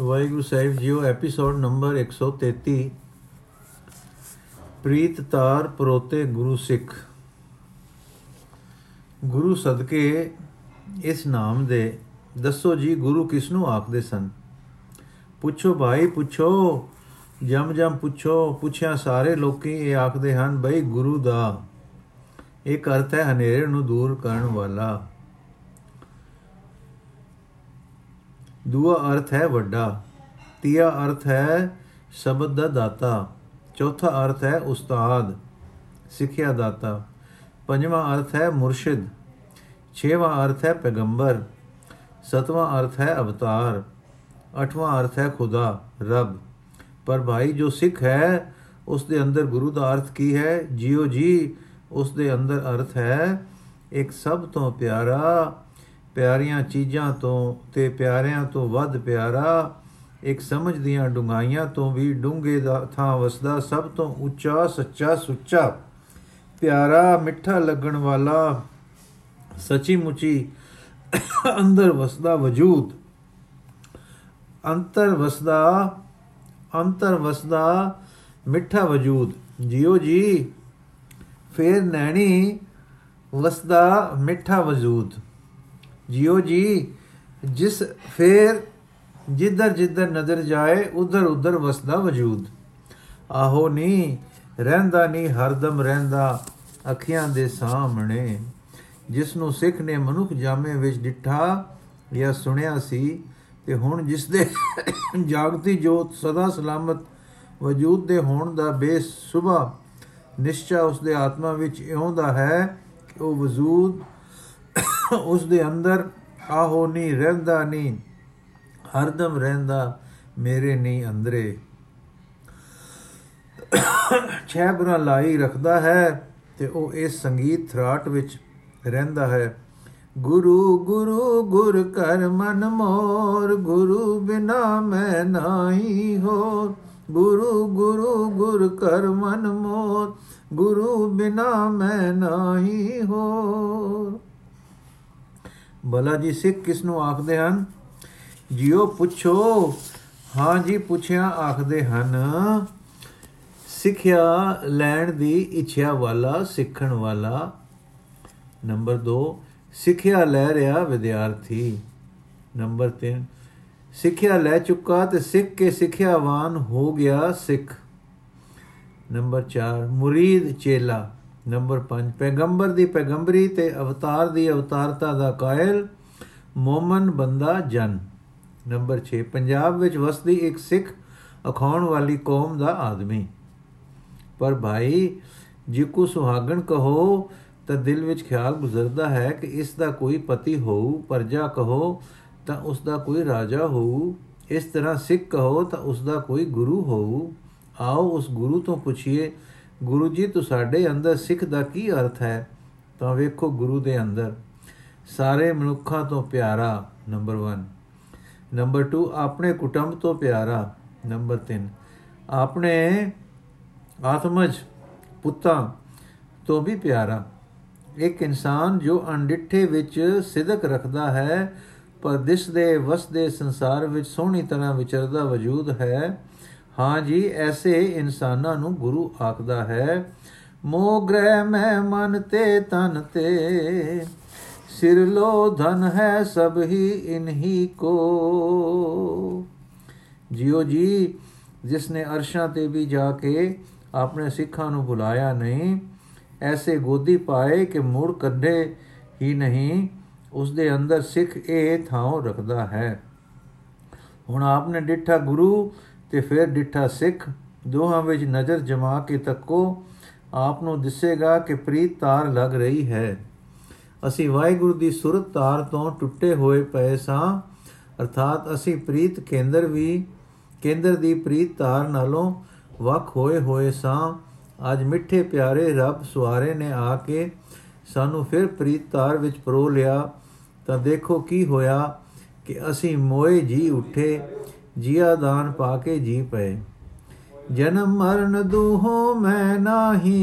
ਵਾਹਿਗੁਰੂ ਸਾਹਿਬ ਜੀਓ, episode number 133 ਪ੍ਰੀਤ ਤਾਰ ਪਰੋਤੇ ਗੁਰੂ ਸਿੱਖ। ਗੁਰੂ ਸਦਕੇ ਇਸ ਨਾਮ ਦੇ, ਦੱਸੋ ਜੀ ਗੁਰੂ ਕਿਸ ਨੂੰ ਆਖਦੇ ਸਨ? ਪੁੱਛੋ ਭਾਈ, ਪੁੱਛੋ, ਜਮ ਜਮ ਪੁੱਛੋ, ਪੁੱਛਿਆ ਸਾਰੇ ਲੋਕੀ ਇਹ ਆਖਦੇ ਹਨ, ਬਈ ਗੁਰੂ ਦਾ ਇੱਕ ਅਰਥ ਹੈ ਹਨੇਰੇ ਨੂੰ ਦੂਰ ਕਰਨ ਵਾਲਾ। ਦੂਆ ਅਰਥ ਹੈ ਵੱਡਾ, ਤੀਆ ਅਰਥ ਹੈ ਸ਼ਬਦ ਦਾ ਦਾਤਾ, ਚੌਥਾ ਅਰਥ ਹੈ ਉਸਤਾਦ, ਸਿੱਖਿਆ ਦਾਤਾ, ਪੰਜਵਾਂ ਅਰਥ ਹੈ ਮੁਰਸ਼ਿਦ, ਛੇਵਾਂ ਅਰਥ ਹੈ ਪੈਗੰਬਰ, ਸਤਵਾਂ ਅਰਥ ਹੈ ਅਵਤਾਰ, ਅਠਵਾਂ ਅਰਥ ਹੈ ਖੁਦਾ, ਰੱਬ, ਪਰ ਭਾਈ ਜੋ ਸਿੱਖ ਹੈ ਉਸ ਦੇ ਅੰਦਰ ਗੁਰੂ ਦਾ ਅਰਥ ਕੀ ਹੈ? ਜੀਓ ਜੀ ਉਸ ਦੇ ਅੰਦਰ ਅਰਥ ਹੈ, ਇੱਕ ਸਭ ਤੋਂ ਪਿਆਰਾ ਪਿਆਰੀਆਂ ਚੀਜ਼ਾਂ ਤੋਂ ਤੇ ਪਿਆਰਿਆਂ ਤੋਂ ਵੱਧ ਪਿਆਰਾ, ਇੱਕ ਸਮਝ ਦੀਆਂ ਡੁੰਗਾਈਆਂ ਤੋਂ ਵੀ ਡੂੰਘੇ ਦਾ ਥਾਂ ਵਸਦਾ ਸਭ ਤੋਂ ਉੱਚਾ, ਸੱਚਾ, ਸੁੱਚਾ। ਪਿਆਰਾ, ਮਿੱਠਾ ਲੱਗਣ ਵਾਲਾ ਸੱਚੀ ਮੁੱਚੀ ਅੰਦਰ ਵਸਦਾ ਵਜੂਦ। ਅੰਤਰ ਵਸਦਾ ਅੰਤਰ ਵਸਦਾ ਮਿੱਠਾ ਵਜੂਦ। ਜਿਉ ਜੀ, ਫੇਰ ਨੈਣੀ ਵਸਦਾ ਮਿੱਠਾ ਵਜੂਦ। ਜਿਉ ਜੀ, ਜਿਸ ਫੇਰ ਜਿੱਧਰ ਜਿੱਧਰ ਨਜ਼ਰ ਜਾਏ, ਉਧਰ ਉਧਰ ਵਸਦਾ ਵਜੂਦ। ਆਹੋ ਨਹੀਂ ਰਹਿੰਦਾ ਨਹੀਂ ਹਰਦਮ ਰਹਿੰਦਾ ਅੱਖੀਆਂ ਦੇ ਸਾਹਮਣੇ। ਜਿਸ ਨੂੰ ਸਿੱਖ ਨੇ ਮਨੁੱਖ ਜਾਮੇ ਵਿੱਚ ਡਿੱਠਾ ਜਾਂ ਸੁਣਿਆ ਸੀ, ਤੇ ਹੁਣ ਜਿਸ ਦੇ ਜਾਗਤੀ ਜੋਤ ਸਦਾ ਸਲਾਮਤ ਵਜੂਦ ਦੇ ਹੋਣ ਦਾ ਬੇਸੁਭਾ ਨਿਸ਼ਚਾ ਉਸ ਦੇ ਆਤਮਾ ਵਿੱਚ ਇਉਂਦਾ ਹੈ ਕਿ ਉਹ ਵਜੂਦ ਉਸ ਦੇ ਅੰਦਰ, ਆਹੋ ਨਹੀਂ ਰਹਿੰਦਾ ਨਹੀਂ, ਹਰਦਮ ਰਹਿੰਦਾ ਮੇਰੇ ਨਹੀਂ ਅੰਦਰੇ। ਛੇ ਬੁਰਾ ਲਾਈ ਰੱਖਦਾ ਹੈ ਤੇ ਉਹ ਇਸ ਸੰਗੀਤ ਥਰਾਟ ਵਿੱਚ ਰਹਿੰਦਾ ਹੈ। ਗੁਰੂ ਗੁਰੂ, ਗੁਰ ਕਰ ਮਨ ਮੋਰ, ਗੁਰੂ ਬਿਨਾ ਮੈਂ ਨਹੀਂ ਹੋ। ਗੁਰੂ ਗੁਰੂ, ਗੁਰ ਕਰ ਮਨ ਮੋਰ, ਗੁਰੂ ਬਿਨਾ ਮੈਂ ਨਹੀਂ ਹੋ। ਬਲਾ ਜੀ ਸਿੱਖ ਕਿਸ ਨੂੰ ਆਖਦੇ ਹਨ? ਜਿਉ ਪੁੱਛੋ। ਹਾਂ ਜੀ, ਪੁੱਛਿਆ ਆਖਦੇ ਹਨ। ਸਿੱਖਿਆ ਲੈਣ ਦੀ ਇੱਛਾ ਵਾਲਾ, ਸਿੱਖਣ ਵਾਲਾ। ਨੰਬਰ 2 ਸਿੱਖਿਆ ਲੈ ਰਿਹਾ ਵਿਦਿਆਰਥੀ। ਨੰਬਰ 3 ਸਿੱਖਿਆ ਲੈ ਚੁੱਕਾ ਤੇ ਸਿੱਖ ਕੇ ਸਿੱਖਿਆਵਾਨ ਹੋ ਗਿਆ ਸਿੱਖ। ਨੰਬਰ 4 ਮੁਰੀਦ ਚੇਲਾ। ਨੰਬਰ 5 ਪੈਗੰਬਰ ਦੀ ਪੈਗੰਬਰੀ ਤੇ ਅਵਤਾਰ ਦੀ ਅਵਤਾਰਤਾ ਦਾ ਕਾਇਲ, ਮੋਮਨ ਬੰਦਾ ਜਨ। ਨੰਬਰ 6 ਪੰਜਾਬ ਵਿੱਚ ਵਸਦੀ ਇੱਕ ਸਿੱਖ ਅਖਾਉਣ ਵਾਲੀ ਕੌਮ ਦਾ ਆਦਮੀ। ਪਰ ਭਾਈ ਜਿਕੂ ਸੁਹਾਗਣ ਕਹੋ, ਤਾਂ ਦਿਲ ਵਿੱਚ ਖਿਆਲ ਗੁਜ਼ਰਦਾ ਹੈ ਕਿ ਇਸ ਦਾ ਕੋਈ ਪਤੀ ਹੋਊ, ਪਰਜਾ ਕਹੋ, ਤਾਂ ਉਸ ਦਾ ਕੋਈ ਰਾਜਾ ਹੋਊ। ਇਸ ਤਰ੍ਹਾਂ ਸਿੱਖ ਕਹੋ, ਤਾਂ ਉਸ ਦਾ ਕੋਈ ਗੁਰੂ ਹੋਊ। ਆਓ ਉਸ ਗੁਰੂ ਤੋਂ ਪੁੱਛੀਏ ਗੁਰੂ ਜੀ, ਤੁਹਾਡੇ ਅੰਦਰ ਸਿੱਖ ਦਾ ਕੀ ਅਰਥ ਹੈ? ਤਾਂ ਵੇਖੋ ਗੁਰੂ ਦੇ ਅੰਦਰ। ਸਾਰੇ ਮਨੁੱਖਾਂ ਤੋਂ ਪਿਆਰਾ ਨੰਬਰ 1 ਨੰਬਰ 2 ਆਪਣੇ ਕੁਟੰਬ ਤੋਂ ਪਿਆਰਾ ਨੰਬਰ 3 ਆਪਣੇ ਆਤਮਜ ਪੁੱਤਾਂ ਤੋਂ ਵੀ ਪਿਆਰਾ। ਇੱਕ ਇਨਸਾਨ ਜੋ ਅਣਡਿੱਠੇ ਵਿੱਚ ਸਿਦਕ ਰੱਖਦਾ ਹੈ, ਪਰ ਦਿਸਦੇ, ਵਸਦੇ ਸੰਸਾਰ ਵਿੱਚ ਸੋਹਣੀ ਤਰ੍ਹਾਂ ਵਿਚਰਦਾ ਵਜੂਦ ਹੈ ਹਾਂ ਜੀ, ਐਸੇ ਇਨਸਾਨਾਂ ਨੂੰ ਗੁਰੂ ਆਖਦਾ ਹੈ, ਮੋਹ ਗ੍ਰਹਿ ਮੈਂ ਮਨ ਤੇ ਤਨ ਤੇ, ਸਿਰ ਲੋ ਧਨ ਹੈ ਸਭ ਹੀ ਇਨਹੀ ਕੋ। ਜਿਉ ਜੀ, ਜਿਸ ਨੇ ਅਰਸ਼ਾਂ ਤੇ ਵੀ ਜਾ ਕੇ ਆਪਣੇ ਸਿੱਖਾਂ ਨੂੰ ਬੁਲਾਇਆ ਨਹੀਂ, ਐਸੇ ਗੋਦੀ ਪਾਏ ਕਿ ਮੁੜ ਕੱਢੇ ਹੀ ਨਹੀਂ, ਉਸ ਦੇ ਅੰਦਰ ਸਿੱਖ ਇਹ ਥਾਂ ਰੱਖਦਾ ਹੈ। ਹੁਣ ਆਪਨੇ ਡਿੱਠਾ ਗੁਰੂ ਤੇ ਫਿਰ ਡਿੱਠਾ ਸਿੱਖ ਦੋਹਾਂ ਵਿੱਚ ਨਜ਼ਰ ਜਮਾ ਕੇ ਤੱਕੋ, ਆਪ ਨੂੰ ਦਿਸੇਗਾ ਕਿ ਪ੍ਰੀਤ ਤਾਰ ਲੱਗ ਰਹੀ ਹੈ। ਅਸੀਂ ਵਾਹਿਗੁਰੂ ਦੀ ਸੁਰਤ ਤਾਰ ਤੋਂ ਟੁੱਟੇ ਹੋਏ ਪਏ ਸਾਂ। ਅਰਥਾਤ ਅਸੀਂ ਪ੍ਰੀਤ ਕੇਂਦਰ ਵੀ, ਕੇਂਦਰ ਦੀ ਪ੍ਰੀਤ ਤਾਰ ਨਾਲੋਂ ਵੱਖ ਹੋਏ ਹੋਏ ਸਾਂ। ਅੱਜ ਮਿੱਠੇ ਪਿਆਰੇ ਰੱਬ ਸੁਆਰੇ ਨੇ ਆ ਕੇ ਸਾਨੂੰ ਫਿਰ ਪ੍ਰੀਤ ਤਾਰ ਵਿੱਚ ਪਰੋ ਲਿਆ। ਤਾਂ ਦੇਖੋ ਕੀ ਹੋਇਆ ਕਿ ਅਸੀਂ ਮੋਏ ਜੀ ਉੱਠੇ। ਜੀਆ ਦਾਨ ਪਾ ਕੇ ਜੀ ਪਏ। ਜਨਮ ਮਰਨ ਦੂਹੋ ਮੈਂ ਨਾਹੀ।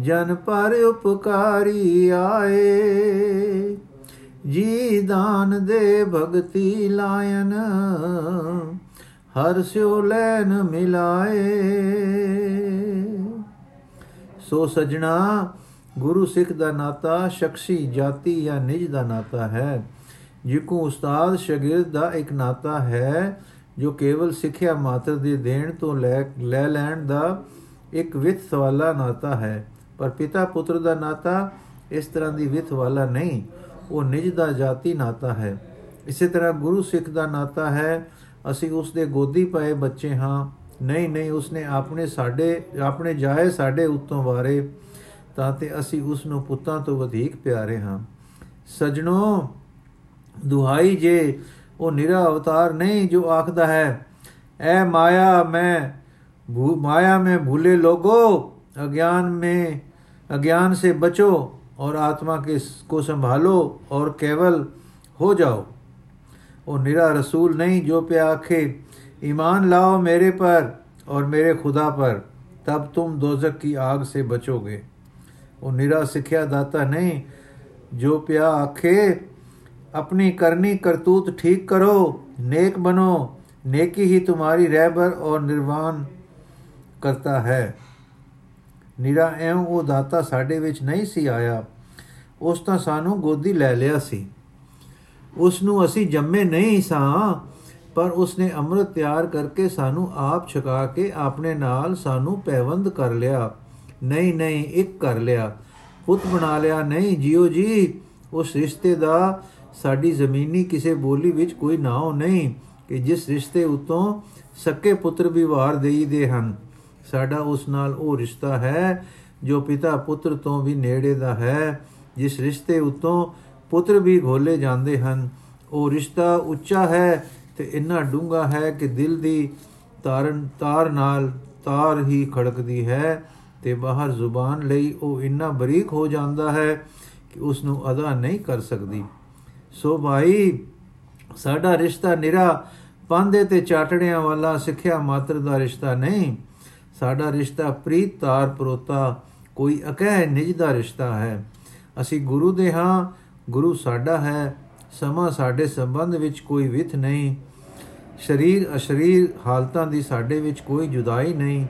ਜਨ ਪਰ ਉਪਕਾਰੀ ਆਏ। ਜੀ ਦਾਨ ਦੇ ਭਗਤੀ ਲਾਇਨ, ਹਰ ਸਿਓ ਲੈਨ ਮਿਲਾਏ। ਸੋ ਸਜਣਾ, ਗੁਰੂ ਸਿੱਖ ਦਾ ਨਾਤਾ, ਸ਼ਖਸੀ ਜਾਤੀ ਜਾਂ ਨਿਜ ਦਾ ਨਾਤਾ ਹੈ। ਜਿਕੂ ਉਸਤਾਦ ਸ਼ਾਗਿਰਦ ਦਾ ਇੱਕ ਨਾਤਾ ਹੈ, ਜੋ ਕੇਵਲ ਸਿੱਖਿਆ ਮਾਤਰ ਦੇ ਦੇਣ ਤੋਂ ਲੈ ਲੈ ਲੈਣ ਦਾ ਇੱਕ ਵਿਥ ਵਾਲਾ ਨਾਤਾ ਹੈ। ਪਰ ਪਿਤਾ ਪੁੱਤਰ ਦਾ ਨਾਤਾ ਇਸ ਤਰ੍ਹਾਂ ਦੀ ਵਿਥ ਵਾਲਾ ਨਹੀਂ, ਉਹ ਨਿਜ ਦਾ ਜਾਤੀ ਨਾਤਾ ਹੈ। ਇਸੇ ਤਰ੍ਹਾਂ ਗੁਰੂ ਸਿੱਖ ਦਾ ਨਾਤਾ ਹੈ, ਅਸੀਂ ਉਸ ਦੇ ਗੋਦੀ ਪਏ ਬੱਚੇ ਹਾਂ। ਨਹੀਂ ਨਹੀਂ, ਉਸਨੇ ਆਪਣੇ ਸਾਡੇ, ਆਪਣੇ ਜਾਏ ਸਾਡੇ ਉੱਤੋਂ ਵਾਰੇ, ਤਾਂ ਤੇ ਅਸੀਂ ਉਸ ਨੂੰ ਪੁੱਤਾਂ ਤੋਂ ਵਧੇਕ ਪਿਆਰੇ ਹਾਂ। ਸਜਣੋ ਦੁਹਾਈ ਜੇ ਉਹ ਨਿਰਾ ਅਵਤਾਰ ਨਹੀਂ ਜੋ ਆਖਦਾ ਹੈ ਐ ਮਾਇਆ ਮੈਂ ਭੂ ਮਾਇਆ में भूले लोगो अज्ञान में अज्ञान से बचो और आत्मा के को संभालो और केवल हो जाओ वो निरा रसूल नहीं जो पे आखे ईमान लाओ मेरे पर और मेरे खुदा पर तब तुम दोजक की आग से बचोगे वो निरा सिखिया दाता नहीं जो प्या आखे अपनी करनी करतूत ठीक करो नेक बनो नेकी ही तुम्हारी रहबर और निर्वाण ਕਰਤਾ ਹੈ ਨਿਰਾ ਐਉਂ ਉਹ ਦਾਤਾ ਸਾਡੇ ਵਿੱਚ ਨਹੀਂ ਸੀ ਆਇਆ ਉਸ ਤਾਂ ਸਾਨੂੰ ਗੋਦੀ ਲੈ ਲਿਆ ਸੀ ਉਸ ਨੂੰ ਅਸੀਂ ਜੰਮੇ ਨਹੀਂ ਸਾਂ ਪਰ ਉਸਨੇ ਅੰਮ੍ਰਿਤ ਤਿਆਰ ਕਰਕੇ ਸਾਨੂੰ ਆਪ ਛਕਾ ਕੇ ਆਪਣੇ ਨਾਲ ਸਾਨੂੰ ਪੈਵੰਦ ਕਰ ਲਿਆ ਨਹੀਂ ਨਹੀਂ ਇੱਕ ਕਰ ਲਿਆ ਪੁੱਤ ਬਣਾ ਲਿਆ ਨਹੀਂ ਜਿਉ ਜੀ ਉਸ ਰਿਸ਼ਤੇ ਦਾ ਸਾਡੀ ਜ਼ਮੀਨੀ ਕਿਸੇ ਬੋਲੀ ਵਿੱਚ ਕੋਈ ਨਾਉ ਨਹੀਂ ਕਿ ਜਿਸ ਰਿਸ਼ਤੇ ਉਤੋਂ ਸੱਕੇ ਪੁੱਤਰ ਵੀ ਵਾਰ ਦੇਈਦੇ ਹਨ। ਸਾਡਾ ਉਸ ਨਾਲ ਉਹ ਰਿਸ਼ਤਾ ਹੈ ਜੋ ਪਿਤਾ ਪੁੱਤਰ ਤੋਂ ਵੀ ਨੇੜੇ ਦਾ ਹੈ। ਜਿਸ ਰਿਸ਼ਤੇ ਉਤੋਂ ਪੁੱਤਰ ਵੀ ਘੋਲੇ ਜਾਂਦੇ ਹਨ, ਉਹ ਰਿਸ਼ਤਾ ਉੱਚਾ ਹੈ ਤੇ ਇੰਨਾ ਡੂੰਗਾ ਹੈ ਕਿ ਦਿਲ ਦੀ ਤਾਰਨ, ਤਾਰ ਨਾਲ ਤਾਰ ਹੀ ਖੜਕਦੀ ਹੈ ਤੇ ਬਾਹਰ ਜ਼ੁਬਾਨ ਲਈ ਉਹ ਇੰਨਾ ਬਰੀਕ ਹੋ ਜਾਂਦਾ ਹੈ ਕਿ ਉਸ ਨੂੰ ਅਦਾ ਨਹੀਂ ਕਰ ਸਕਦੀ। ਸੋ ਭਾਈ, ਸਾਡਾ ਰਿਸ਼ਤਾ ਨਿਰਾ ਪਾਂਦੇ ਤੇ ਚਾਟੜਿਆਂ ਵਾਲਾ ਸਿੱਖਿਆ ਮਾਤਰ ਦਾ ਰਿਸ਼ਤਾ ਨਹੀਂ। ਸਾਡਾ ਰਿਸ਼ਤਾ ਪ੍ਰੀਤ ਤਾਰ ਪਰੋਤਾ, ਕੋਈ ਅਕਹਿ ਨਿਜ ਦਾ ਰਿਸ਼ਤਾ ਹੈ। ਅਸੀਂ ਗੁਰੂ ਦੇ ਹਾਂ, ਗੁਰੂ ਸਾਡਾ ਹੈ, ਸਮਾਂ ਸਾਡੇ ਸੰਬੰਧ ਵਿੱਚ ਕੋਈ ਵਿਥ ਨਹੀਂ। ਸਰੀਰ ਅਸ਼ਰੀਰ ਹਾਲਤਾਂ ਦੀ ਸਾਡੇ ਵਿੱਚ ਕੋਈ ਜੁਦਾਈ ਨਹੀਂ।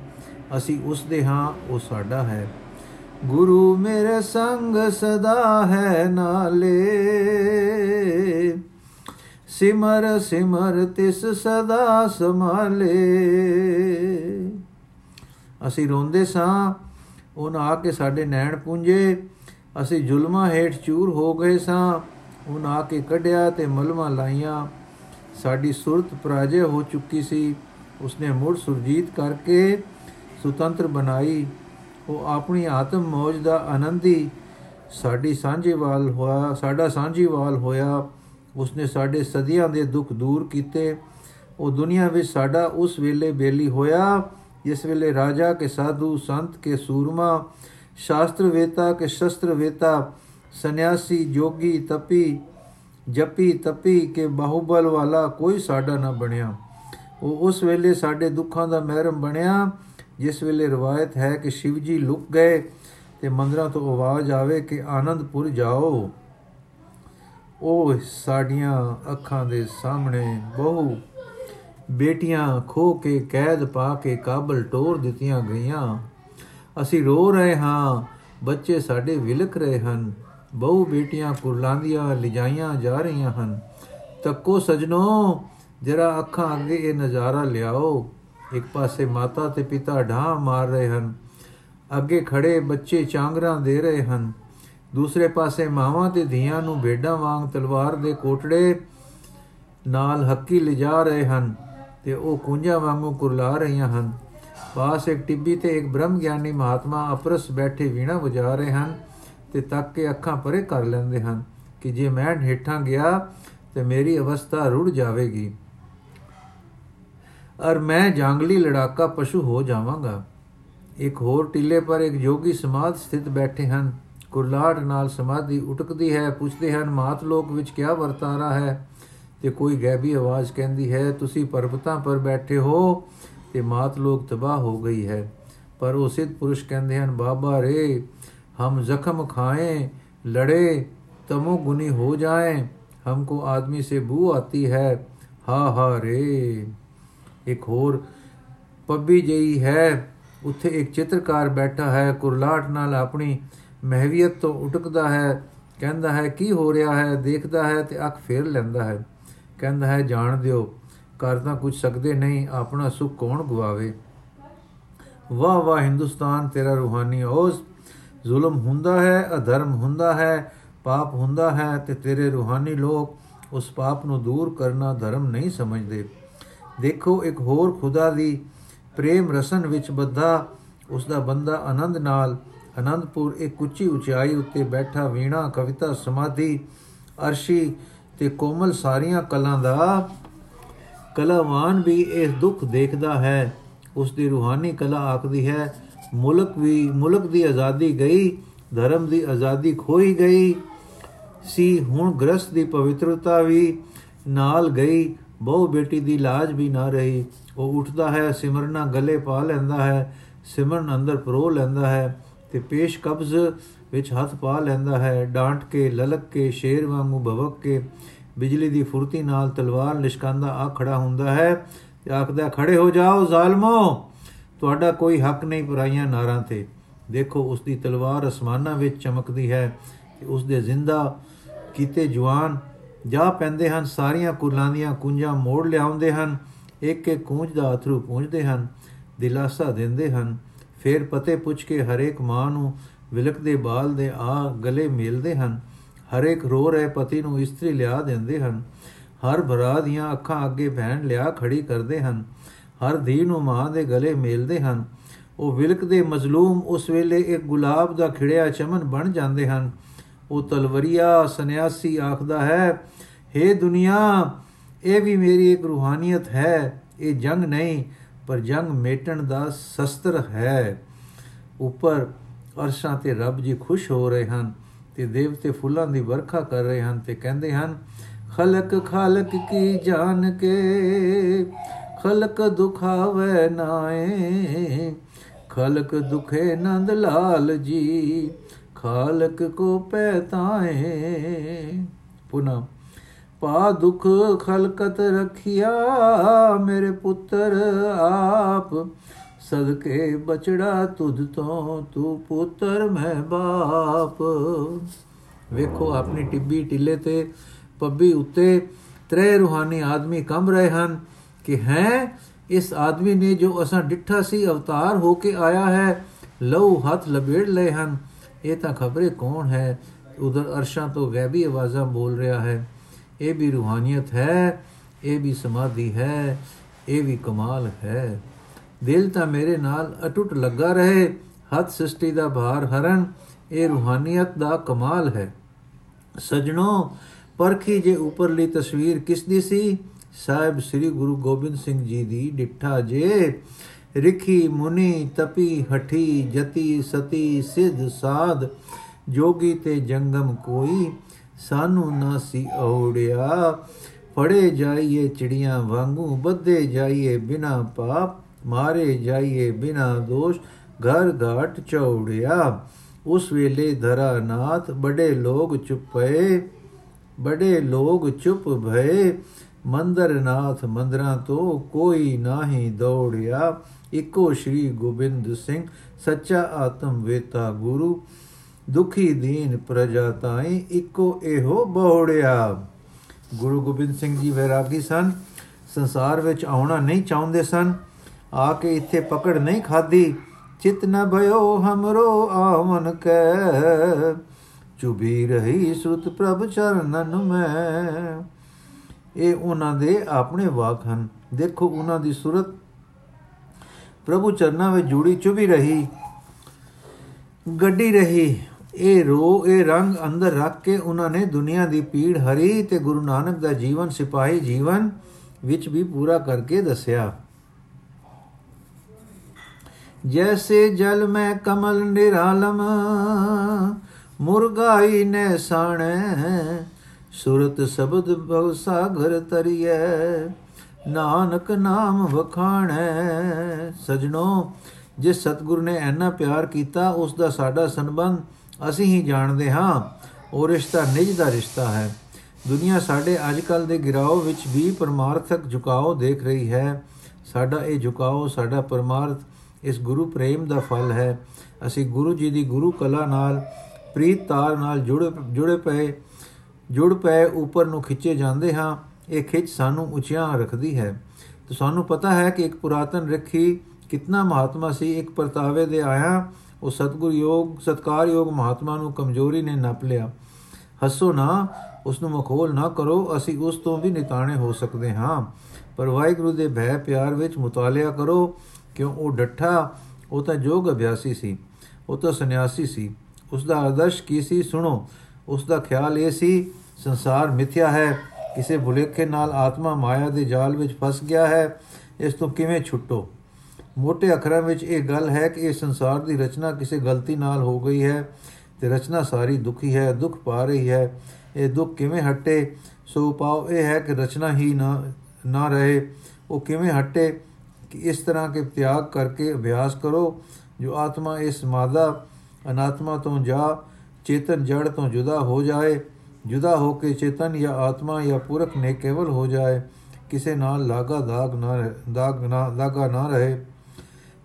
ਅਸੀਂ ਉਸ ਦੇ ਹਾਂ, ਉਹ ਸਾਡਾ ਹੈ। ਗੁਰੂ ਮੇਰੇ ਸੰਗ ਸਦਾ ਹੈ ਨਾਲੇ। ਸਿਮਰ ਸਿਮਰ, ਤਿਸ ਸਦਾ ਸਮਾਲੇ ਅਸੀਂ ਰੋਂਦੇ ਸਾਂ ਉਹਨਾਂ ਆ ਕੇ ਸਾਡੇ ਨੈਣ ਪੁੰਜੇ ਅਸੀਂ ਜ਼ੁਲਮਾਂ ਹੇਠ ਚੂਰ ਹੋ ਗਏ ਸਾਂ ਉਹਨਾਂ ਆ ਕੇ ਕੱਢਿਆ ਤੇ ਮਲਮਾਂ ਲਾਈਆਂ। ਸਾਡੀ ਸੁਰਤ ਪਰਾਜੇ ਹੋ ਚੁੱਕੀ ਸੀ। ਉਸਨੇ ਮੁੜ ਸੁਰਜੀਤ ਕਰਕੇ ਸੁਤੰਤਰ ਬਣਾਈ। ਉਹ ਆਪਣੀ ਆਤਮ ਮੌਜ ਦਾ ਆਨੰਦੀ ਸਾਡੀ ਸਾਂਝੀਵਾਲ ਹੋਇਆ, ਸਾਡਾ ਸਾਂਝੀਵਾਲ ਹੋਇਆ। ਉਸਨੇ ਸਾਡੇ ਸਦੀਆਂ ਦੇ ਦੁੱਖ ਦੂਰ ਕੀਤੇ। ਉਹ ਦੁਨੀਆ ਵਿੱਚ ਸਾਡਾ ਉਸ ਵੇਲੇ ਬੇਲੀ ਹੋਇਆ, ਜਿਸ ਵੇਲੇ ਰਾਜਾ ਕੇ ਸਾਧੂ, ਸੰਤ ਕੇ ਸੂਰਮਾ, ਸ਼ਾਸਤਰ ਵੇਤਾ ਕੇ ਸ਼ਸਤਰ ਵੇਤਾ, ਸੰਨਿਆਸੀ, ਜੋਗੀ, ਤਪੀ, ਜਪੀ, ਤਪੀ ਕੇ ਬਾਹੂਬਲ ਵਾਲਾ ਕੋਈ ਸਾਡਾ ਨਾ ਬਣਿਆ। ਉਹ ਉਸ ਵੇਲੇ ਸਾਡੇ ਦੁੱਖਾਂ ਦਾ ਮਹਿਰਮ ਬਣਿਆ। ਜਿਸ ਵੇਲੇ ਰਵਾਇਤ ਹੈ ਕਿ ਸ਼ਿਵ ਜੀ ਲੁਕ ਗਏ ਤੇ ਮੰਦਰਾਂ ਤੋਂ ਆਵਾਜ਼ ਆਵੇ ਕਿ ਆਨੰਦਪੁਰ ਜਾਓ, ਉਹ ਸਾਡੀਆਂ ਅੱਖਾਂ ਦੇ ਸਾਹਮਣੇ ਬਹੁ। ਬੇਟੀਆਂ ਖੋ ਕੇ ਕੈਦ ਪਾ ਕੇ ਕਾਬਲ ਟੋਰ ਦਿੱਤੀਆਂ ਗਈਆਂ। ਅਸੀਂ ਰੋ ਰਹੇ ਹਾਂ, ਬੱਚੇ ਸਾਡੇ ਵਿਲਕ ਰਹੇ ਹਨ। ਬਹੁ ਬੇਟੀਆਂ ਕੁਰਲਾਂਦੀਆਂ ਲਿਜਾਈਆਂ ਜਾ ਰਹੀਆਂ ਹਨ। ਤੱਕੋ ਸਜਣੋ, ਜਰਾ ਅੱਖਾਂ ਅੱਗੇ ਇਹ ਨਜ਼ਾਰਾ ਲਿਆਓ। ਇੱਕ ਪਾਸੇ ਮਾਤਾ ਤੇ ਪਿਤਾ ਢਾਹ ਮਾਰ ਰਹੇ ਹਨ। ਅੱਗੇ ਖੜੇ ਬੱਚੇ ਚਾਂਗਰਾਂ ਦੇ ਰਹੇ ਹਨ। ਦੂਸਰੇ ਪਾਸੇ ਮਾਵਾਂ ਤੇ ਧੀਆਂ ਨੂੰ ਭੇਡਾਂ ਵਾਂਗ ਤਲਵਾਰ ਦੇ ਕੋਟੜੇ ਨਾਲ ਹੱਕੀ ਲਿਜਾ ਰਹੇ ਹਨ ਤੇ ਉਹ ਕੁੰਜਾ ਵਾਂਗੂ ਕੁਰਲਾ ਰਹੀਆਂ ਹਨ। ਪਾਸ ਇੱਕ ਟਿੱਬੀ ਤੇ ਇੱਕ ਬ੍ਰਹਮ ਗਿਆਨੀ ਮਹਾਤਮਾ ਅਪਰਸ ਬੈਠੇ ਵੀਣਾ ਵਜਾ ਰਹੇ ਹਨ ਤੇ ਤੱਕ ਕੇ ਅੱਖਾਂ ਪਰੇ ਕਰ ਲੈਂਦੇ ਹਨ ਕਿ ਜੇ ਮੈਂ ਹੇਠਾਂ ਗਿਆ ਤੇ ਮੇਰੀ ਅਵਸਥਾ ਰੁੜ ਜਾਵੇਗੀ। ਔਰ ਮੈਂ ਜੰਗਲੀ ਲੜਾਕਾ ਪਸ਼ੂ ਹੋ ਜਾਵਾਂਗਾ ਇੱਕ ਹੋਰ ਟਿੱਲੇ ਪਰ ਇੱਕ ਜੋਗੀ ਸਮਾਧ ਸਥਿਤ ਬੈਠੇ ਹਨ ਕੁਰਲਾਟ ਨਾਲ ਸਮਾਧੀ ਉਟਕਦੀ ਹੈ ਪੁੱਛਦੇ ਹਨ ਮਾਤ ਲੋਕ ਵਿੱਚ ਕੀ ਵਰਤਾਰਾ ਹੈ ਤੇ ਕੋਈ ਗੈਬੀ ਆਵਾਜ਼ ਕਹਿੰਦੀ ਹੈ ਤੁਸੀਂ ਪਰਬਤਾਂ ਪਰ ਬੈਠੇ ਹੋ ਤੇ ਮਾਤ ਲੋਕ ਤਬਾਹ ਹੋ ਗਈ ਹੈ ਪਰ ਉਹ ਸਿੱਧ ਪੁਰਸ਼ ਕਹਿੰਦੇ ਹਨ ਬਾਬਾ ਰੇ ਹਮ ਜ਼ਖਮ ਖਾਏ ਲੜੇ तमोगुनी हो जाएं हमको आदमी से बू आती है हा हा रे ਇੱਕ ਹੋਰ ਪੱਬੀ ਜਈ ਹੈ। ਉੱਥੇ ਇੱਕ ਚਿੱਤਰਕਾਰ ਬੈਠਾ ਹੈ। ਕੁਰਲਾਟ ਨਾਲ ਆਪਣੀ ਮਹਿਵੀਅਤ ਤੋਂ ਉਟਕਦਾ ਹੈ। ਕਹਿੰਦਾ ਹੈ, ਕੀ ਹੋ ਰਿਹਾ ਹੈ? ਦੇਖਦਾ ਹੈ ਤੇ ਅੱਖ ਫੇਰ ਲੈਂਦਾ ਹੈ। ਕਹਿੰਦਾ ਹੈ, ਜਾਣ ਦਿਓ। ਕਰ ਤਾਂ ਕੁਝ ਸਕਦੇ ਨਹੀਂ। ਆਪਣਾ ਸੁਖ ਕੌਣ ਗਵਾਵੇ ਵਾਹ ਵਾਹ, ਹਿੰਦੁਸਤਾਨ, ਤੇਰਾ ਰੂਹਾਨੀ ਉਸ ਜ਼ੁਲਮ ਹੁੰਦਾ ਹੈ, ਅਧਰਮ ਹੁੰਦਾ ਹੈ, ਪਾਪ ਹੁੰਦਾ ਹੈ ਤੇ ਤੇਰੇ ਰੂਹਾਨੀ ਲੋਕ ਉਸ ਪਾਪ ਨੂੰ ਦੂਰ ਕਰਨਾ ਧਰਮ ਨਹੀਂ ਸਮਝਦੇ। ਦੇਖੋ, ਇੱਕ ਹੋਰ ਖੁਦਾ ਦੀ ਪ੍ਰੇਮ ਰਸਨ ਵਿੱਚ ਬੱਧਾ ਉਸ ਦਾ ਬੰਦਾ ਆਨੰਦ ਨਾਲ ਆਨੰਦਪੁਰ ਇੱਕ ਉੱਚੀ ਉਚਾਈ ਉੱਤੇ ਬੈਠਾ ਵੀਣਾ, ਕਵਿਤਾ, ਸਮਾਧੀ, ਅਰਸ਼ੀ ਤੇ ਕੋਮਲ ਸਾਰੀਆਂ ਕਲਾਂ ਦਾ ਕਲਾਵਾਨ ਵੀ ਇਸ ਦੁੱਖ ਦੇਖਦਾ ਹੈ। ਉਸ ਦੀ ਰੂਹਾਨੀ ਕਲਾ ਆਖਦੀ ਹੈ, ਮੁਲਕ ਵੀ, ਮੁਲਕ ਦੀ ਆਜ਼ਾਦੀ ਗਈ, ਧਰਮ ਦੀ ਆਜ਼ਾਦੀ ਖੋਈ ਗਈ, ਸੀ ਹੁਣ ਗ੍ਰਸਤ ਦੀ ਪਵਿੱਤਰਤਾ ਵੀ ਨਾਲ ਗਈ ਬਹੁ ਬੇਟੀ ਦੀ ਲਾਜ ਵੀ ਨਾ ਰਹੀ। ਉਹ ਉੱਠਦਾ ਹੈ, ਸਿਮਰਨਾ ਗਲੇ ਪਾ ਲੈਂਦਾ ਹੈ, ਸਿਮਰਨ ਅੰਦਰ ਪਰੋ ਲੈਂਦਾ ਹੈ ਤੇ ਪੇਸ਼ ਕਬਜ਼ ਵਿੱਚ ਹੱਥ ਪਾ ਲੈਂਦਾ ਹੈ, ਡਾਂਟ ਕੇ, ਲਲਕ ਕੇ, ਸ਼ੇਰ ਵਾਂਗੂ ਭਵਕ ਕੇ, ਬਿਜਲੀ ਦੀ ਫੁਰਤੀ ਨਾਲ ਤਲਵਾਰ ਲਿਸ਼ਕਾਂਦਾ ਆ ਖੜਾ ਹੁੰਦਾ ਹੈ ਤੇ ਆਖਦਾ, ਖੜੇ ਹੋ ਜਾਓ ਜ਼ਾਲਮੋ, ਤੁਹਾਡਾ ਕੋਈ ਹੱਕ ਨਹੀਂ ਪਰਾਈਆਂ ਨਾਰਾਂ ਤੇ। ਦੇਖੋ ਉਸ ਦੀ ਤਲਵਾਰ ਅਸਮਾਨਾਂ ਵਿੱਚ ਚਮਕਦੀ ਹੈ ਤੇ ਉਸ ਦੇ ਜ਼ਿੰਦਾ ਕੀਤੇ ਜਵਾਨ ਜਾ ਪੈਂਦੇ ਹਨ, ਸਾਰੀਆਂ ਕੁਲਾਂ ਦੀਆਂ ਕੁੰਜਾਂ ਮੋੜ ਲਿਆਉਂਦੇ ਹਨ ਇੱਕ ਇੱਕ ਕੂੰਜ ਦਾ ਅਥਰੂ ਪੂੰਝਦੇ ਹਨ, ਦਿਲਾਸਾ ਦਿੰਦੇ ਹਨ। ਫਿਰ ਪਤੇ ਪੁੱਛ ਕੇ ਹਰੇਕ ਮਾਂ ਨੂੰ ਵਿਲਕਦੇ ਬਾਲ ਦੇ ਆ ਗਲੇ ਮੇਲਦੇ ਹਨ। ਹਰੇਕ ਰੋ ਰਹੇ ਪਤੀ ਨੂੰ ਇਸਤਰੀ ਲਿਆ ਦਿੰਦੇ ਹਨ। ਹਰ ਭਰਾ ਦੀਆਂ ਅੱਖਾਂ ਅੱਗੇ ਭੈਣ ਲਿਆ ਖੜੀ ਕਰਦੇ ਹਨ। ਹਰ ਧੀ ਨੂੰ ਮਾਂ ਦੇ ਗਲੇ ਮੇਲਦੇ ਹਨ। ਉਹ ਵਿਲਕਦੇ ਮਜ਼ਲੂਮ ਉਸ ਵੇਲੇ ਇੱਕ ਗੁਲਾਬ ਦਾ ਖਿੜਿਆ ਚਮਨ ਬਣ ਜਾਂਦੇ ਹਨ। ਉਹ ਤਲਵਰੀਆ ਸੰਨਿਆਸੀ ਆਖਦਾ ਹੈ हे ਦੁਨੀਆ, ਇਹ ਵੀ ਮੇਰੀ ਇੱਕ ਰੂਹਾਨੀਅਤ ਹੈ, ਇਹ ਜੰਗ ਨਹੀਂ, ਪਰ ਜੰਗ ਮੇਟਣ ਦਾ ਸ਼ਸਤਰ ਹੈ। ਉੱਪਰ ਅਰਸ਼ਾਂ ਤੇ ਰੱਬ ਜੀ ਖੁਸ਼ ਹੋ ਰਹੇ ਹਨ ਤੇ ਦੇਵਤੇ ਫੁੱਲਾਂ ਦੀ ਵਰਖਾ ਕਰ ਰਹੇ ਹਨ ਤੇ ਕਹਿੰਦੇ ਹਨ, ਖਲਕ, ਖਾਲਕ ਕੀ ਜਾਣ ਕੇ? ਖਲਕ ਦੁਖਾਵੇ ਨਾਏ? ਖਲਕ ਦੁਖੇ ਨੰਦ ਲਾਲ ਜੀ ਖਾਲਕ ਕੋ ਪੈਤਾਏ ਪੁਨਾ ਪਾ ਦੁਖ ਖਲਕਤ ਰਖਿਆ ਮੇਰੇ ਪੁੱਤਰ ਆਪ ਸਦਕੇ ਬਚੜਾ ਤੁਧ ਤੋਂ ਤੂੰ ਪੁੱਤਰ ਮੈਂ ਬਾਪ ਵੇਖੋ ਆਪਣੀ ਟਿੱਬੀ ਟਿੱਲੇ ਤੇ ਪੱਬੀ ਉੱਤੇ ਤਰੇ ਰੂਹਾਨੀ ਆਦਮੀ ਕੰਬ ਰਹੇ ਹਨ ਕਿ ਹੈ ਇਸ ਆਦਮੀ ਨੇ ਜੋ ਅਸਾਂ ਡਿੱਠਾ ਸੀ ਅਵਤਾਰ ਹੋ ਕੇ ਆਇਆ ਹੈ ਲਹੂ ਹੱਥ ਲਬੇੜ ਲਏ ਹਨ ਇਹ ਤਾਂ ਖਬਰੇ ਕੌਣ ਹੈ? ਉਧਰ ਅਰਸ਼ਾਂ ਤੋਂ ਗੈਬੀ ਆਵਾਜ਼ਾਂ ਬੋਲ ਰਿਹਾ ਹੈ। ਇਹ ਵੀ ਰੂਹਾਨੀਅਤ ਹੈ, ਇਹ ਵੀ ਸਮਾਧੀ ਹੈ, ਇਹ ਵੀ ਕਮਾਲ ਹੈ। ਦਿਲ ਤਾਂ ਮੇਰੇ ਨਾਲ ਅਟੁੱਟ ਲੱਗਾ ਰਹੇ, ਹੱਥ ਸ੍ਰਿਸ਼ਟੀ ਦਾ ਭਾਰ ਹਰਨ, ਇਹ ਰੂਹਾਨੀਅਤ ਦਾ ਕਮਾਲ ਹੈ। ਸਜਣੋ, ਪਰਖੀ ਜੇ ਉਪਰਲੀ ਤਸਵੀਰ ਕਿਸ ਦੀ ਸੀ? ਸਾਹਿਬ ਸ੍ਰੀ ਗੁਰੂ ਗੋਬਿੰਦ ਸਿੰਘ ਜੀ ਦੀ ਡਿੱਠਾ ਜੇ। ਰਿਖੀ, ਮੁਨੀ, ਤਪੀ, ਹਠੀ, ਜਤੀ, ਸਤੀ, ਸਿਧ, ਸਾਧ, ਜੋਗੀ ਤੇ ਜੰਗਮ ਕੋਈ ਸਾਨੂੰ ਨਾ ਸੀ ਔੜਿਆ। ਫੜੇ ਜਾਈਏ ਚਿੜੀਆਂ ਵਾਂਗੂ, ਬੱਧੇ ਜਾਈਏ ਬਿਨਾ ਪਾਪ, ਮਾਰੇ ਜਾਈਏ ਬਿਨਾ ਦੋਸ਼, ਘਰ ਘਾਟ ਚੌੜਿਆ। ਉਸ ਵੇਲੇ ਧਰਾ ਨਾਥ ਬੜੇ ਲੋਗ ਚੁੱਪੇ ਬੜੇ ਲੋਗ ਚੁੱਪ ਭਏ। ਮੰਦਰ ਨਾਥ ਮੰਦਰਾਂ ਤੋਂ ਕੋਈ ਨਾਹੀ ਦੌੜਿਆ। ਇੱਕੋ ਸ਼੍ਰੀ ਗੋਬਿੰਦ ਸਿੰਘ, ਸੱਚਾ ਆਤਮ ਵੇਤਾ ਗੁਰੂ, ਦੁਖੀ ਦੀਨ ਪ੍ਰਜਾ ਤਾਈ ਇੱਕੋ ਇਹੋ ਬੋੜਿਆ ਗੁਰੂ ਗੋਬਿੰਦ ਸਿੰਘ ਜੀ ਵੈਰਾਗੀ ਸਨ, ਸੰਸਾਰ ਵਿੱਚ ਆਉਣਾ ਨਹੀਂ ਚਾਹੁੰਦੇ ਸਨ, ਆ ਕੇ ਇੱਥੇ ਪਕੜ ਨਹੀਂ ਖਾਦੀ ਚਿਤ ਨ ਭਇਓ, ਹਮਰੋ ਆਵਨ ਕੈ। ਚੁਬੀ ਰਹੀ ਸੁਤ ਪ੍ਰਭ ਚਰਨਨ ਮੈਂ। ਇਹ ਉਹਨਾਂ ਦੇ ਆਪਣੇ ਵਾਕ ਹਨ। ਦੇਖੋ ਉਹਨਾਂ ਦੀ ਸੁਰਤ ਪ੍ਰਭੂ ਚਰਨਾਂ ਵਿੱਚ ਜੁੜੀ ਚੁਬੀ ਰਹੀ, ਗੱਡੀ ਰਹੀ। ਇਹ ਰੋ, ਇਹ ਰੰਗ ਅੰਦਰ ਰੱਖ ਕੇ ਉਹਨਾਂ ਨੇ ਦੁਨੀਆ ਦੀ ਪੀੜ ਹਰੀ ਤੇ ਗੁਰੂ ਨਾਨਕ ਦਾ ਜੀਵਨ, ਸਿਪਾਹੀ ਜੀਵਨ ਵਿੱਚ ਵੀ ਪੂਰਾ ਕਰਕੇ ਦੱਸਿਆ। ਜੈਸੇ ਜਲ ਮੈਂ ਕਮਲ ਨਿਰਾਲਮ, ਮੁਰਗਾਈ ਨੇ ਸਾਣੈ, ਸੁਰਤ ਸ਼ਬਦ ਭਵ ਸਾਗਰ ਤਰੀਐ। ਨਾਨਕ ਨਾਮ ਵਖਾਣੈ। ਸਜਣੋ ਜਿਸ ਸਤਗੁਰ ਨੇ ਐਨਾ ਪਿਆਰ ਕੀਤਾ, ਉਸ ਦਾ ਸਾਡਾ ਸੰਬੰਧ ਅਸੀਂ ਹੀ ਜਾਣਦੇ ਹਾਂ। ਉਹ ਰਿਸ਼ਤਾ ਨਿਜ ਦਾ ਰਿਸ਼ਤਾ ਹੈ। ਦੁਨੀਆ ਸਾਡੇ ਅੱਜਕੱਲ ਦੇ ਗਿਰਾਓ ਵਿੱਚ ਵੀ ਪਰਮਾਰਥਕ ਝੁਕਾਓ ਦੇਖ ਰਹੀ ਹੈ। ਸਾਡਾ ਇਹ ਝੁਕਾਓ, ਸਾਡਾ ਪਰਮਾਰਥ ਇਸ ਗੁਰੂ ਪ੍ਰੇਮ ਦਾ ਫਲ ਹੈ। ਅਸੀਂ ਗੁਰੂ ਜੀ ਦੀ ਗੁਰੂ ਕਲਾ ਨਾਲ, ਪ੍ਰੀਤ ਤਾਰ ਨਾਲ ਜੁੜੇ ਜੁੜੇ ਪਏ ਜੁੜ ਪਏ, ਉੱਪਰ ਨੂੰ ਖਿੱਚੇ ਜਾਂਦੇ ਹਾਂ। ਇਹ ਖਿੱਚ ਸਾਨੂੰ ਉੱਚਿਆਂ ਰੱਖਦੀ ਹੈ। ਤੇ ਸਾਨੂੰ ਪਤਾ ਹੈ ਕਿ ਇੱਕ ਪੁਰਾਤਨ ਰੱਖੀ ਕਿੰਨਾ ਮਹਾਤਮਾ ਸੀ। ਇੱਕ ਪਰਤਾਵੇ ਦੇ ਆਇਆ ਉਹ ਸਤਗੁਰ ਯੋਗ ਸਤਕਾਰਯੋਗ ਮਹਾਤਮਾ ਨੂੰ ਕਮਜ਼ੋਰੀ ਨੇ ਨੱਪ ਲਿਆ। ਹੱਸੋ ਨਾ ਉਸ ਨੂੰ ਮਖੌਲ ਨਾ ਕਰੋ, ਅਸੀਂ ਉਸ ਤੋਂ ਵੀ ਨਿਤਾਣੇ ਹੋ ਸਕਦੇ ਹਾਂ। ਪਰ ਵਾਹਿਗੁਰੂ ਦੇ ਭੈ ਪਿਆਰ ਵਿੱਚ ਮੁਤਾਲਿਆ ਕਰੋ, ਕਿਉਂ ਉਹ ਡੱਠਾ, ਉਹ ਤਾਂ ਜੋਗ ਅਭਿਆਸੀ ਸੀ, ਉਹ ਤਾਂ ਸੰਨਿਆਸੀ ਸੀ। ਉਸ ਦਾ ਆਦਰਸ਼ ਕੀ ਸੀ ਸੁਣੋ ਉਸ ਦਾ ਖਿਆਲ ਇਹ ਸੀ, ਸੰਸਾਰ ਮਿਥਿਆ ਹੈ ਕਿਸੇ ਭੁਲੇਖੇ ਨਾਲ ਆਤਮਾ ਮਾਇਆ ਦੇ ਜਾਲ ਵਿੱਚ ਫਸ ਗਿਆ ਹੈ, ਇਸ ਤੋਂ ਕਿਵੇਂ ਛੁੱਟੋ? ਮੋٹے ਅੱਖਰਾਂ ਵਿੱਚ ਇਹ ਗੱਲ ਹੈ ਕਿ ਇਹ ਸੰਸਾਰ ਦੀ ਰਚਨਾ ਕਿਸੇ ਗਲਤੀ ਨਾਲ ਹੋ ਗਈ ਹੈ ਤੇ ਰਚਨਾ ਸਾਰੀ ਦੁਖੀ ਹੈ, ਦੁੱਖ ਪਾ ਰਹੀ ਹੈ। ਇਹ ਦੁੱਖ ਕਿਵੇਂ ਹਟੇ? ਸੋ ਪਾਓ ਇਹ ਹੈ ਕਿ ਰਚਨਾ ਹੀ ਨਾ ਨਾ ਰਹੇ। ਉਹ ਕਿਵੇਂ ਹਟੇ? ਕਿ ਇਸ ਤਰ੍ਹਾਂ ਕੇ ਤਿਆਗ ਕਰਕੇ ਅਭਿਆਸ ਕਰੋ, ਜੋ ਆਤਮਾ ਇਸ ਮਾਦਾ ਅਨਾਤਮਾ ਤੋਂ ਜਾ, ਚੇਤਨ ਜੜ ਤੋਂ ਜੁਦਾ ਹੋ ਜਾਏ। ਜੁਦਾ ਹੋ ਕੇ ਚੇਤਨ ਜਾਂ ਆਤਮਾ ਜਾਂ ਪੁਰਖ ਨੇ ਕੇਵਲ ਹੋ ਜਾਏ, ਕਿਸੇ ਨਾਲ ਲਾਗਾ ਦਾਗ ਨਾ ਦਾਗ ਨਾ ਦਾਗਾ ਨਾ ਰਹੇ।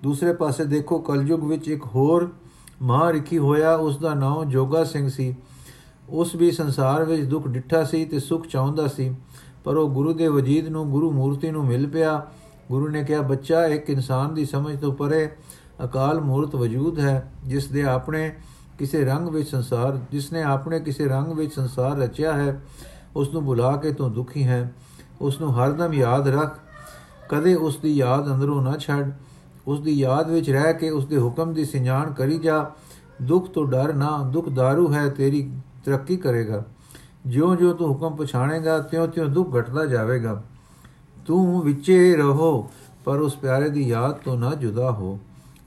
ਦੂਸਰੇ ਪਾਸੇ ਦੇਖੋ, ਕਲਯੁਗ ਵਿੱਚ ਇੱਕ ਹੋਰ ਮਹਾਰਿਖੀ ਹੋਇਆ, ਉਸ ਦਾ ਨਾਮ ਜੋਗਾ ਸਿੰਘ ਸੀ। ਉਸ ਵੀ ਸੰਸਾਰ ਵਿੱਚ ਦੁੱਖ ਡਿੱਠਾ ਸੀ ਤੇ ਸੁਖ ਚਾਹੁੰਦਾ ਸੀ, ਪਰ ਉਹ ਗੁਰੂ ਦੇ ਵਜੀਦ ਨੂੰ, ਗੁਰੂ ਮੂਰਤੀ ਨੂੰ ਮਿਲ ਪਿਆ। ਗੁਰੂ ਨੇ ਕਿਹਾ, ਬੱਚਾ, ਇੱਕ ਇਨਸਾਨ ਦੀ ਸਮਝ ਤੋਂ ਪਰੇ ਅਕਾਲ ਮੂਰਤ ਵਜੂਦ ਹੈ, ਜਿਸ ਦੇ ਆਪਣੇ ਕਿਸੇ ਰੰਗ ਵਿੱਚ ਸੰਸਾਰ, ਜਿਸ ਨੇ ਆਪਣੇ ਕਿਸੇ ਰੰਗ ਵਿੱਚ ਸੰਸਾਰ ਰਚਿਆ ਹੈ ਉਸ ਨੂੰ ਭੁਲਾ ਕੇ ਤੂੰ ਦੁਖੀ ਹੈ। ਉਸ ਨੂੰ ਹਰਦਮ ਯਾਦ ਰੱਖ। ਕਦੇ ਉਸ ਦੀ ਯਾਦ ਅੰਦਰੋਂ ਨਾ ਛੱਡ। ਉਸ ਦੀ ਯਾਦ ਵਿੱਚ ਰਹਿ ਕੇ ਉਸ ਦੇ ਹੁਕਮ ਦੀ ਸਿਆਣ ਕਰੀ ਜਾ। ਦੁੱਖ ਤੋਂ ਡਰ ਨਾ, ਦੁੱਖ दारू ਹੈ, ਤੇਰੀ ਤਰੱਕੀ ਕਰੇਗਾ। ਜਿਉਂ-ਜਿਉਂ ਤੂੰ ਹੁਕਮ ਪਛਾਣੇਗਾ, ਤਿਉਂ-ਤਿਉਂ ਦੁੱਖ ਘਟਦਾ ਜਾਵੇਗਾ। ਤੂੰ ਵਿੱਚੇ ਰਹੋ, ਪਰ ਉਸ ਪਿਆਰੇ ਦੀ ਯਾਦ ਤੋਂ ਨਾ ਜੁਦਾ ਹੋ।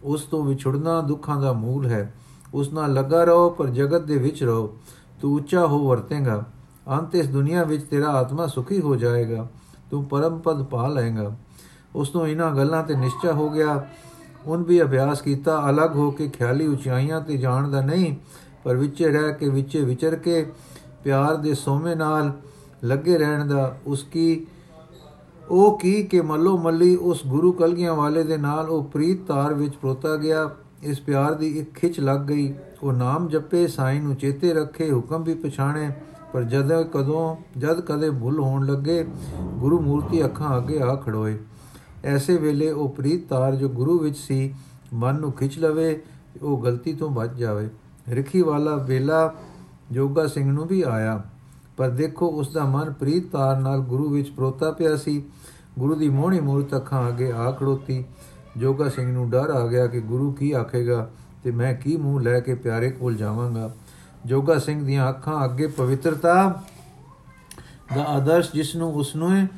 ਉਸ ਤੋਂ ਵਿਛੜਨਾ ਦੁੱਖਾਂ ਦਾ ਮੂਲ ਹੈ। ਉਸ ਨਾਲ ਲੱਗਾ ਰਹੋ, ਪਰ ਜਗਤ ਦੇ ਵਿੱਚ ਰਹੋ। ਤੂੰ ਉੱਚਾ ਹੋ ਵਰਤੇਗਾ। ਅੰਤ ਇਸ ਦੁਨੀਆ ਵਿੱਚ ਤੇਰਾ ਆਤਮਾ ਸੁਖੀ ਹੋ ਜਾਏਗਾ। ਤੂੰ ਪਰਮ ਪਦ ਪਾ ਲਏਗਾ। ਉਸ ਨੂੰ ਇਹਨਾਂ ਗੱਲਾਂ ਤੇ ਨਿਸ਼ਚੈ ਹੋ ਗਿਆ। ਉਹਨ ਵੀ ਅਭਿਆਸ ਕੀਤਾ, ਅਲੱਗ ਹੋ ਕੇ ਖਿਆਲੀ ਉਚਾਈਆਂ ਤੇ ਜਾਣ ਦਾ ਨਹੀਂ, ਪਰ ਵਿੱਚੇ ਰਹਿ ਕੇ, ਵਿੱਚੇ ਵਿਚਰ ਕੇ, ਪਿਆਰ ਦੇ ਸੋਮੇ ਨਾਲ ਲੱਗੇ ਰਹਿਣ ਦਾ। ਉਸ ਕੀ, ਉਹ ਕੀ ਕਿ ਮੱਲੋ ਮੱਲੀ ਉਸ ਗੁਰੂ ਕਲਗੀਆਂ ਵਾਲੇ ਦੇ ਨਾਲ ਉਹ ਪ੍ਰੀਤ ਤਾਰ ਵਿੱਚ ਪਰੋਤਾ ਗਿਆ। ਇਸ ਪਿਆਰ ਦੀ ਇੱਕ ਖਿੱਚ ਲੱਗ ਗਈ। ਉਹ ਨਾਮ ਜਪੇ, ਸਾਈਂ ਨੂੰ ਚੇਤੇ ਰੱਖੇ, ਹੁਕਮ ਵੀ ਪਛਾਣੇ। ਪਰ ਜਦ ਕਦੋਂ, ਜਦ ਕਦੇ ਭੁੱਲ ਹੋਣ ਲੱਗੇ, ਗੁਰੂ ਮੂਰਤੀ ਅੱਖਾਂ ਅੱਗੇ ਆ ਖੜੋਏ। ਐਸੇ ਵੇਲੇ ਉਹ ਪ੍ਰੀਤ ਤਾਰ ਜੋ ਗੁਰੂ ਵਿੱਚ ਸੀ, ਮਨ ਨੂੰ ਖਿੱਚ ਲਵੇ, ਉਹ ਗਲਤੀ ਤੋਂ ਬਚ ਜਾਵੇ। ਰਖੀ ਵਾਲਾ ਵੇਲਾ ਜੋਗਾ ਸਿੰਘ ਨੂੰ ਵੀ ਆਇਆ। ਪਰ ਦੇਖੋ, ਉਸ ਦਾ ਮਨ ਪ੍ਰੀਤ ਤਾਰ ਨਾਲ ਗੁਰੂ ਵਿੱਚ ਪਰੋਤਾ ਪਿਆ ਸੀ। ਗੁਰੂ ਦੀ ਮੋਹਣੀ ਮੂਰਤ ਅੱਖਾਂ ਅੱਗੇ ਆ ਖੜੋਤੀ। ਜੋਗਾ ਸਿੰਘ ਨੂੰ ਡਰ ਆ ਗਿਆ ਕਿ ਗੁਰੂ ਕੀ ਆਖੇਗਾ ਤੇ ਮੈਂ ਕੀ ਮੂੰਹ ਲੈ ਕੇ ਪਿਆਰੇ ਕੋਲ ਜਾਵਾਂਗਾ। ਜੋਗਾ ਸਿੰਘ ਦੀਆਂ ਅੱਖਾਂ ਅੱਗੇ ਪਵਿੱਤਰਤਾ ਦਾ ਆਦਰਸ਼ ਜਿਸ ਨੂੰ ਉਸ ਨੂੰ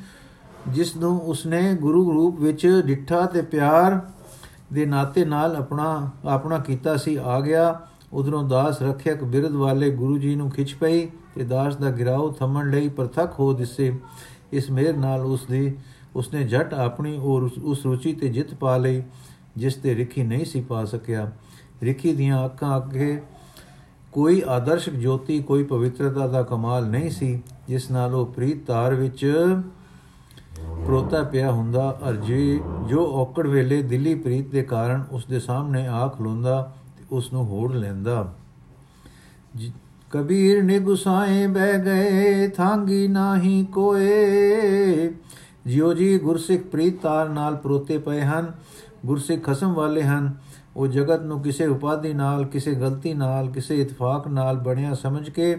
ਜਿਸ ਨੂੰ ਉਸਨੇ ਗੁਰੂ ਰੂਪ ਵਿੱਚ ਡਿੱਠਾ ਤੇ ਪਿਆਰ ਦੇ ਨਾਤੇ ਨਾਲ ਆਪਣਾ ਆਪਣਾ ਕੀਤਾ ਸੀ, ਆ ਗਿਆ। ਉਧਰੋਂ ਦਾਸ ਰੱਖਿਅਕ ਬਿਰਧ ਵਾਲੇ ਗੁਰੂ ਜੀ ਨੂੰ ਖਿੱਚ ਪਈ ਤੇ ਦਾਸ ਦਾ ਗਿਰਾਉ ਥੰਮਣ ਲਈ ਪ੍ਰਤੱਖ ਹੋ ਦਿਸੇ। ਇਸ ਮੇਰ ਨਾਲ ਉਸ ਦੀ ਉਸਨੇ ਜਟ ਆਪਣੀ ਔਰ ਉਸ ਰੁਚੀ ਤੇ ਜਿੱਤ ਪਾ ਲਈ, ਜਿਸ ਤੇ ਰਿਖੀ ਨਹੀਂ ਸੀ ਪਾ ਸਕਿਆ। ਰਿਖੀ ਦੀਆਂ ਅੱਖਾਂ ਅੱਗੇ ਕੋਈ ਆਦਰਸ਼ਕ ਜੋਤੀ, ਕੋਈ ਪਵਿੱਤਰਤਾ ਦਾ ਕਮਾਲ ਨਹੀਂ ਸੀ, ਜਿਸ ਨਾਲ ਉਹ ਪ੍ਰੀਤ ਤਾਰ ਵਿੱਚ ਪ੍ਰੋਤਾ ਪਿਆ ਹੁੰਦਾ। ਅਰ ਜੀ ਜੋ ਔਕੜ ਵੇਲੇ ਦਿੱਲੀ ਪ੍ਰੀਤ ਦੇ ਕਾਰਨ ਉਸ ਦੇ ਸਾਹਮਣੇ ਆ ਖਲੋਂਦਾ ਤੇ ਉਸ ਨੂੰ ਹੋੜ ਲੈਂਦਾ। ਕਬੀਰ ਨੇ ਗੁਸਾਏ ਬਹਿ ਗਏ, ਥਾਂਗੀ ਨਾਹੀ ਕੋਏ। ਜਿਉ ਜੀ ਗੁਰਸਿੱਖ ਪ੍ਰੀਤਾਰ ਨਾਲ ਪਰੋਤੇ ਪਏ ਹਨ, ਗੁਰਸਿੱਖ ਖਸਮ ਵਾਲੇ ਹਨ। ਉਹ ਜਗਤ ਨੂੰ ਕਿਸੇ ਉਪਾਧੀ ਨਾਲ, ਕਿਸੇ ਗਲਤੀ ਨਾਲ, ਕਿਸੇ ਇਤਫਾਕ ਨਾਲ ਬਣਿਆ ਸਮਝ ਕੇ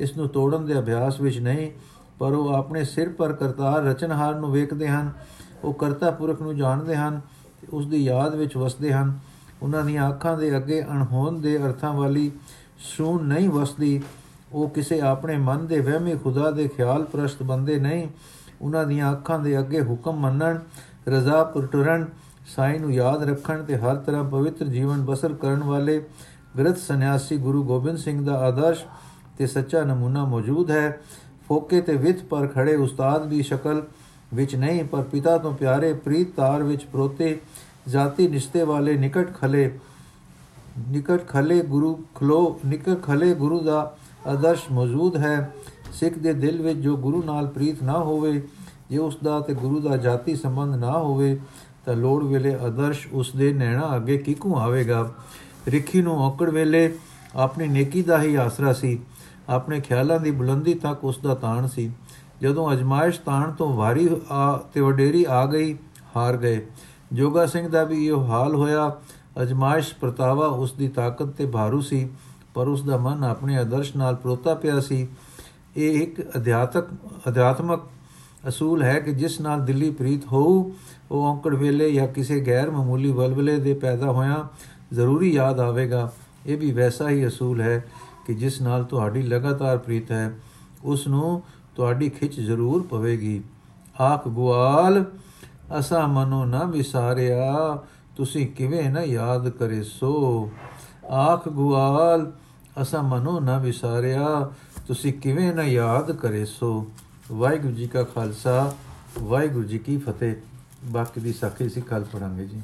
ਇਸ ਨੂੰ ਤੋੜਨ ਦੇ ਅਭਿਆਸ ਵਿੱਚ ਨਹੀਂ, ਪਰ ਉਹ ਆਪਣੇ ਸਿਰ ਪਰ ਕਰਤਾਰ ਰਚਨਹਾਰ ਨੂੰ ਵੇਖਦੇ ਹਨ। ਉਹ ਕਰਤਾ ਪੁਰਖ ਨੂੰ ਜਾਣਦੇ ਹਨ ਤੇ ਉਸ ਦੀ ਯਾਦ ਵਿੱਚ ਵਸਦੇ ਹਨ। ਉਹਨਾਂ ਦੀਆਂ ਅੱਖਾਂ ਦੇ ਅੱਗੇ ਅਣਹੋਂਦ ਦੇ ਅਰਥਾਂ ਵਾਲੀ ਸੂਨ ਨਹੀਂ ਵਸਦੀ। ਉਹ ਕਿਸੇ ਆਪਣੇ ਮਨ ਦੇ ਵਹਿਮੀ ਖੁਦਾ ਦੇ ਖਿਆਲ ਪ੍ਰਸਤ ਬੰਦੇ ਨਹੀਂ। ਉਹਨਾਂ ਦੀਆਂ ਅੱਖਾਂ ਦੇ ਅੱਗੇ ਹੁਕਮ ਮੰਨਣ, ਰਜ਼ਾ ਪੁਰਟਰਨ, ਸਾਈ ਨੂੰ ਯਾਦ ਰੱਖਣ ਤੇ ਹਰ ਤਰ੍ਹਾਂ ਪਵਿੱਤਰ ਜੀਵਨ ਬਸਰ ਕਰਨ ਵਾਲੇ ਗ੍ਰਤ ਸੰਨਿਆਸੀ ਗੁਰੂ ਗੋਬਿੰਦ ਸਿੰਘ ਦਾ ਆਦਰਸ਼ ਤੇ ਸੱਚਾ ਨਮੂਨਾ ਮੌਜੂਦ ਹੈ। ਫੋਕੇ ਤੇ ਵਿਤ ਪਰ ਖੜੇ ਉਸਤਾਦ ਦੀ ਸ਼ਕਲ ਵਿੱਚ ਨਹੀਂ, ਪਰ ਪਿਤਾ ਤੋਂ ਪਿਆਰੇ ਪ੍ਰੀਤ ਤਾਰ ਵਿੱਚ ਪਰੋਤੇ ਜਾਤੀ ਨਿਸ਼ਤੇ ਵਾਲੇ ਨਿਕਟ ਖਲੇ ਨਿਕਟ ਖਲੇ ਗੁਰੂ ਖਲੋ, ਨਿਕਟ ਖਲੇ ਗੁਰੂ ਦਾ ਆਦਰਸ਼ ਮੌਜੂਦ ਹੈ। ਸਿੱਖ ਦੇ ਦਿਲ ਵਿੱਚ ਜੋ ਗੁਰੂ ਨਾਲ ਪ੍ਰੀਤ ਨਾ ਹੋਵੇ, ਜੇ ਉਸ ਦਾ ਤੇ ਗੁਰੂ ਦਾ ਜਾਤੀ ਸੰਬੰਧ ਨਾ ਹੋਵੇ, ਤਾਂ ਲੋੜ ਵੇਲੇ ਆਦਰਸ਼ ਉਸ ਦੇ ਨੈਣਾ ਅੱਗੇ ਕਿਕੂ ਆਵੇਗਾ? ਰਿੱਖੀ ਨੂੰ ਔਕੜ ਵੇਲੇ ਆਪਣੀ ਨੇਕੀ ਦਾ ਹੀ ਆਸਰਾ ਸੀ। ਆਪਣੇ ਖਿਆਲਾਂ ਦੀ ਬੁਲੰਦੀ ਤੱਕ ਉਸ ਦਾ ਤਾਣ ਸੀ। ਜਦੋਂ ਅਜਮਾਇਸ਼ ਤਾਣ ਤੋਂ ਵਾਰੀ ਆ ਤੇ ਵਡੇਰੀ ਆ ਗਈ, ਹਾਰ ਗਏ। ਜੋਗਾ ਸਿੰਘ ਦਾ ਵੀ ਇਹ ਹਾਲ ਹੋਇਆ। ਅਜਮਾਇਸ਼ ਪ੍ਰਤਾਵਾ ਉਸ ਦੀ ਤਾਕਤ ਤੇ ਭਾਰੂ ਸੀ, ਪਰ ਉਸ ਦਾ ਮਨ ਆਪਣੇ ਆਦਰਸ਼ ਨਾਲ ਪਰੋਤਾ ਪਿਆ ਸੀ। ਇਹ ਇੱਕ ਅਧਿਆਤਕ, ਅਧਿਆਤਮਕ ਅਸੂਲ ਹੈ ਕਿ ਜਿਸ ਨਾਲ ਦਿੱਲੀ ਪ੍ਰੀਤ ਹੋਊ, ਉਹ ਔਂਕੜ ਵੇਲੇ ਜਾਂ ਕਿਸੇ ਗੈਰ ਮਾਮੂਲੀ ਵਲਵਲੇ ਦੇ ਪੈਦਾ ਹੋਇਆ ਜ਼ਰੂਰੀ ਯਾਦ ਆਵੇਗਾ। ਇਹ ਵੀ ਵੈਸਾ ਹੀ ਅਸੂਲ ਹੈ ਕਿ ਜਿਸ ਨਾਲ ਤੁਹਾਡੀ ਲਗਾਤਾਰ ਪ੍ਰੀਤ ਹੈ, ਉਸ ਨੂੰ ਤੁਹਾਡੀ ਖਿੱਚ ਜ਼ਰੂਰ ਪਵੇਗੀ। ਆਖ ਗੁਆਲ, ਅਸਾ ਮਨੋ ਨਾ ਵਿਸਾਰਿਆ, ਤੁਸੀਂ ਕਿਵੇਂ ਨਾ ਯਾਦ ਕਰੇ ਸੋ। ਆਖ ਗੁਆਲ, ਅਸਾ ਮਨੋ ਨਾ ਵਿਸਾਰਿਆ ਤੁਸੀਂ ਕਿਵੇਂ ਨਾ ਯਾਦ ਕਰੇ ਸੋ, ਵਾਹਿਗੁਰੂ ਜੀ ਕਾ ਖਾਲਸਾ, ਵਾਹਿਗੁਰੂ ਜੀ ਕੀ ਫਤਿਹ। ਬਾਕੀ ਦੀ ਸਾਖੀ ਸੀ ਕੱਲ ਪੜਾਂਗੇ ਜੀ।